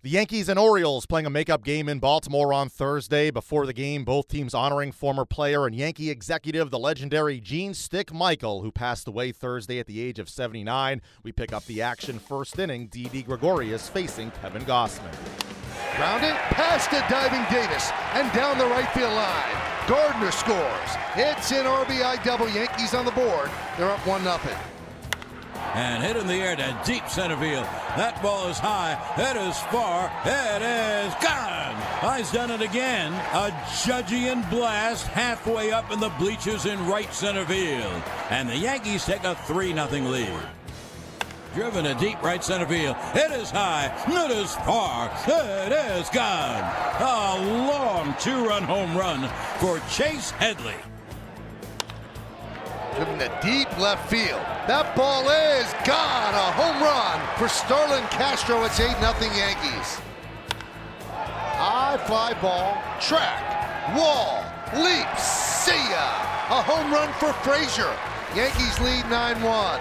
The Yankees and Orioles playing a makeup game in Baltimore on Thursday. Before the game, both teams honoring former player and Yankee executive, the legendary Gene Stick Michael, who passed away Thursday at the age of 79. We pick up the action first inning. Didi Gregorius facing Kevin Gausman. Grounded, past to diving Davis, and down the right field line. Gardner scores. It's an RBI double. Yankees on the board. They're up 1 0 and hit in the air to deep center field. That ball is high. It is far. It is gone. He's done it again. A Judgian blast halfway up in the bleachers in right center field. And the Yankees take a 3 0 lead. Driven to deep right center field. It is high. It is far. It is gone. A long two run home run for Chase Headley driven to deep left field. That ball is gone. A home run for Starlin Castro. It's 8 0 Yankees. High fly ball, track, wall, leap, see ya. A home run for Frazier. Yankees lead 9 1.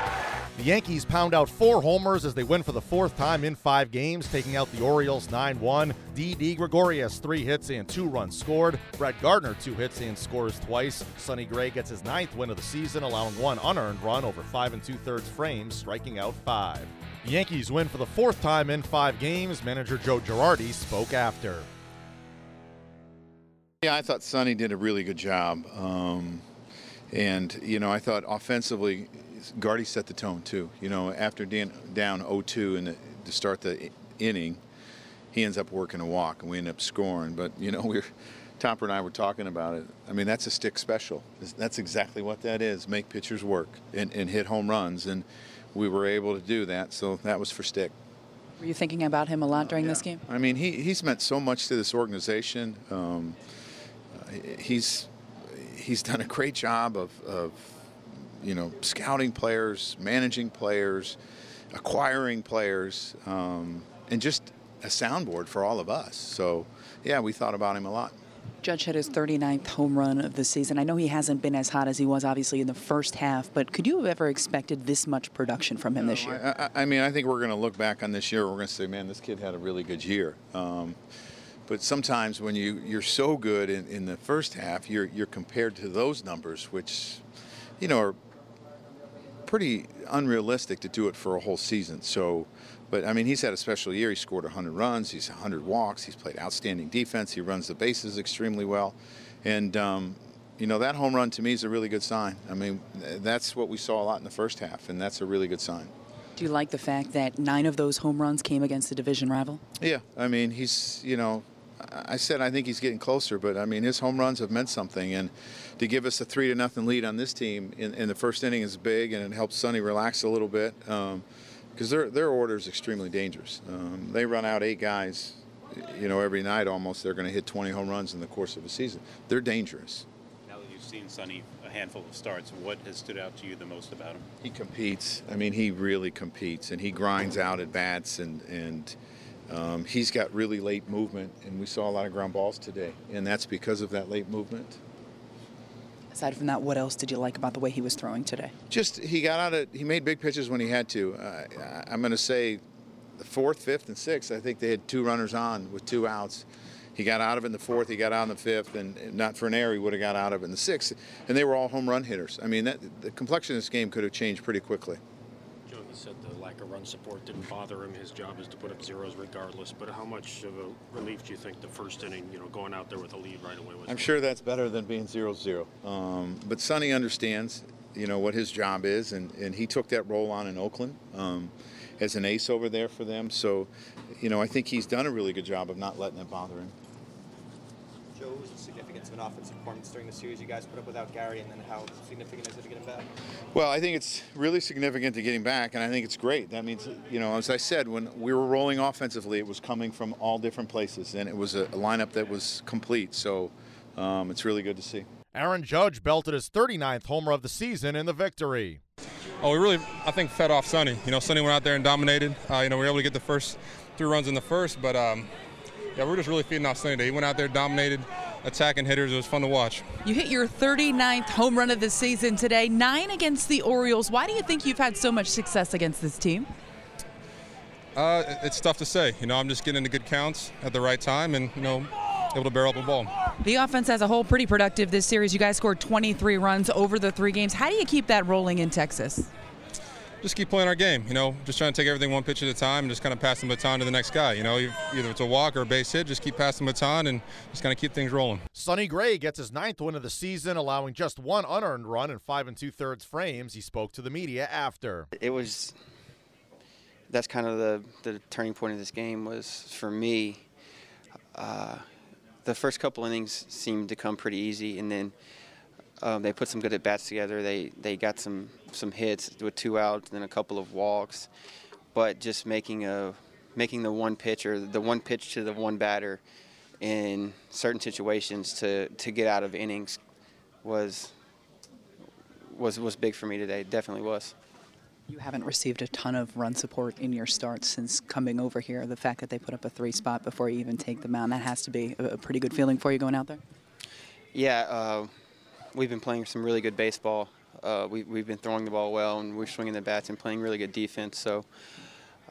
The Yankees pound out four homers as they win for the fourth time in five games, taking out the Orioles 9 1. Didi Gregorius, three hits and two runs scored. Brett Gardner, two hits and scores twice. Sonny Gray gets his ninth win of the season, allowing one unearned run over five and two thirds frames, striking out five. The Yankees win for the fourth time in five games. Manager Joe Girardi spoke after. Yeah, I thought Sonny did a really good job. Um, and, you know, I thought offensively, Gardy set the tone too. You know, after down 0-2 and to start the inning, he ends up working a walk and we end up scoring. But you know, we're Topper and I were talking about it. I mean, that's a stick special. That's exactly what that is. Make pitchers work and, and hit home runs, and we were able to do that. So that was for stick. Were you thinking about him a lot during uh, yeah. this game? I mean, he, he's meant so much to this organization. Um, he's he's done a great job of, of you know, scouting players, managing players, acquiring players, um, and just a soundboard for all of us. So, yeah, we thought about him a lot. Judge had his 39th home run of the season. I know he hasn't been as hot as he was, obviously, in the first half, but could you have ever expected this much production from him no, this year? I, I, mean, I think we're going to look back on this year. We're going to say, man, this kid had a really good year. Um, but sometimes when you, you're so good in, in the first half, you're, you're compared to those numbers, which, you know, are pretty unrealistic to do it for a whole season. So, but I mean, he's had a special year. He scored 100 runs. He's 100 walks. He's played outstanding defense. He runs the bases extremely well, and um, you know that home run to me is a really good sign. I mean, that's what we saw a lot in the first half, and that's a really good sign. Do you like the fact that nine of those home runs came against the division rival? Yeah, I mean, he's you know I said I think he's getting closer, but I mean his home runs have meant something, and to give us a three to nothing lead on this team in, in the first inning is big, and it helps Sonny relax a little bit because um, their their order is extremely dangerous. Um, they run out eight guys, you know, every night almost. They're going to hit 20 home runs in the course of a season. They're dangerous. Now that you've seen Sonny a handful of starts, what has stood out to you the most about him? He competes. I mean, he really competes, and he grinds out at bats and and um, he's got really late movement, and we saw a lot of ground balls today, and that's because of that late movement. Aside from that, what else did you like about the way he was throwing today? Just he got out of he made big pitches when he had to. Uh, I'm going to say the fourth, fifth, and sixth. I think they had two runners on with two outs. He got out of it in the fourth. He got out in the fifth, and not for an error, he would have got out of it in the sixth. And they were all home run hitters. I mean, that, the complexion of this game could have changed pretty quickly said the lack of run support didn't bother him. His job is to put up zeros regardless. But how much of a relief do you think the first inning, you know, going out there with a lead right away was? I'm sure that's better than being 0-0. Um, but Sonny understands, you know, what his job is, and, and he took that role on in Oakland um, as an ace over there for them. So, you know, I think he's done a really good job of not letting it bother him significance of an offensive performance during the series you guys put up without Gary, and then how significant is it to get him back? Well, I think it's really significant to get him back, and I think it's great. That means, you know, as I said, when we were rolling offensively, it was coming from all different places, and it was a, lineup that was complete. So um, it's really good to see. Aaron Judge belted his 39th homer of the season in the victory. Oh, we really, I think, fed off Sonny. You know, Sonny went out there and dominated. Uh, you know, we were able to get the first three runs in the first, but um, yeah, we are just really feeding off Sonny today. He went out there, dominated, attacking hitters. It was fun to watch. You hit your 39th home run of the season today, nine against the Orioles. Why do you think you've had so much success against this team? Uh, it's tough to say. You know, I'm just getting into good counts at the right time, and you know, able to barrel up a ball. The offense as a whole pretty productive this series. You guys scored 23 runs over the three games. How do you keep that rolling in Texas? Just keep playing our game. You know, just trying to take everything one pitch at a time and just kind of pass the baton to the next guy. You know, either it's a walk or a base hit, just keep passing the baton and just kind of keep things rolling. Sonny Gray gets his ninth win of the season, allowing just one unearned run in five and two thirds frames. He spoke to the media after. It was. That's kind of the the turning point of this game was for me. Uh, the first couple innings seemed to come pretty easy, and then um, they put some good at bats together. They they got some some hits with two outs, and then a couple of walks, but just making a making the one pitch or the one pitch to the one batter in certain situations to to get out of innings was was was big for me today. Definitely was. You haven't received a ton of run support in your starts since coming over here. The fact that they put up a three spot before you even take the mound, that has to be a pretty good feeling for you going out there. Yeah, uh, we've been playing some really good baseball. Uh, we, have been throwing the ball well, and we're swinging the bats and playing really good defense. So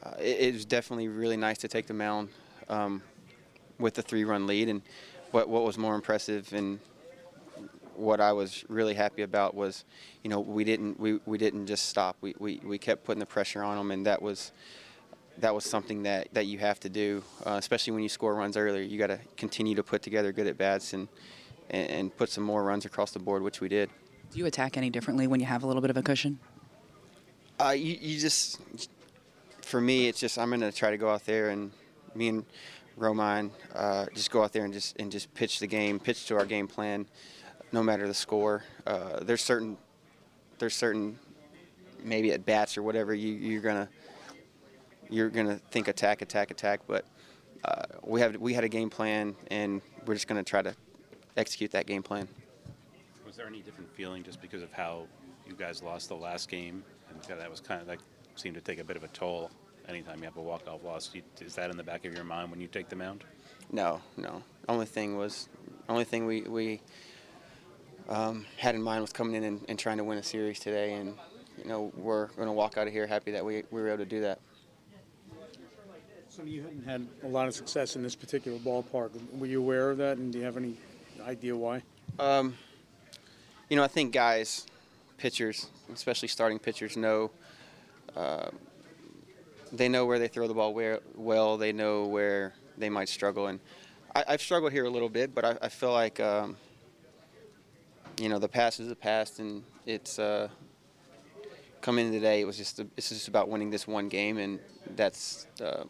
uh, it, it, was definitely really nice to take the mound um, with the three-run lead. And what, what was more impressive and what I was really happy about was, you know, we didn't we, we didn't just stop. We, we, we kept putting the pressure on them, and that was that was something that, that you have to do, uh, especially when you score runs earlier. You got to continue to put together good at bats and, and and put some more runs across the board, which we did. Do you attack any differently when you have a little bit of a cushion? Uh, you, you just, for me, it's just I'm going to try to go out there and me and Romine uh, just go out there and just and just pitch the game, pitch to our game plan no matter the score. Uh, there's certain there's certain maybe at bats or whatever you, you're gonna you're gonna think attack, attack, attack. But uh, we have we had a game plan, and we're just gonna try to execute that game plan. Was there any different feeling just because of how you guys lost the last game, and that was kind of that seemed to take a bit of a toll. Anytime you have a walk-off loss, is that in the back of your mind when you take the mound? No, no. Only thing was, only thing we we um, had in mind was coming in and, and, trying to win a series today, and you know we're going to walk out of here happy that we, we were able to do that. So you hadn't had a lot of success in this particular ballpark. Were you aware of that, and do you have any idea why? Um, you know, I think guys, pitchers, especially starting pitchers, know. Uh, they know where they throw the ball where, well. They know where they might struggle, and I, have struggled here a little bit, but I, I feel like um, you know, the past is the past, and it's uh, coming today. It was just a, it's just about winning this one game, and that's. Uh,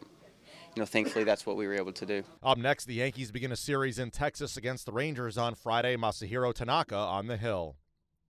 you know, thankfully, that's what we were able to do. Up next, the Yankees begin a series in Texas against the Rangers on Friday. Masahiro Tanaka on the hill.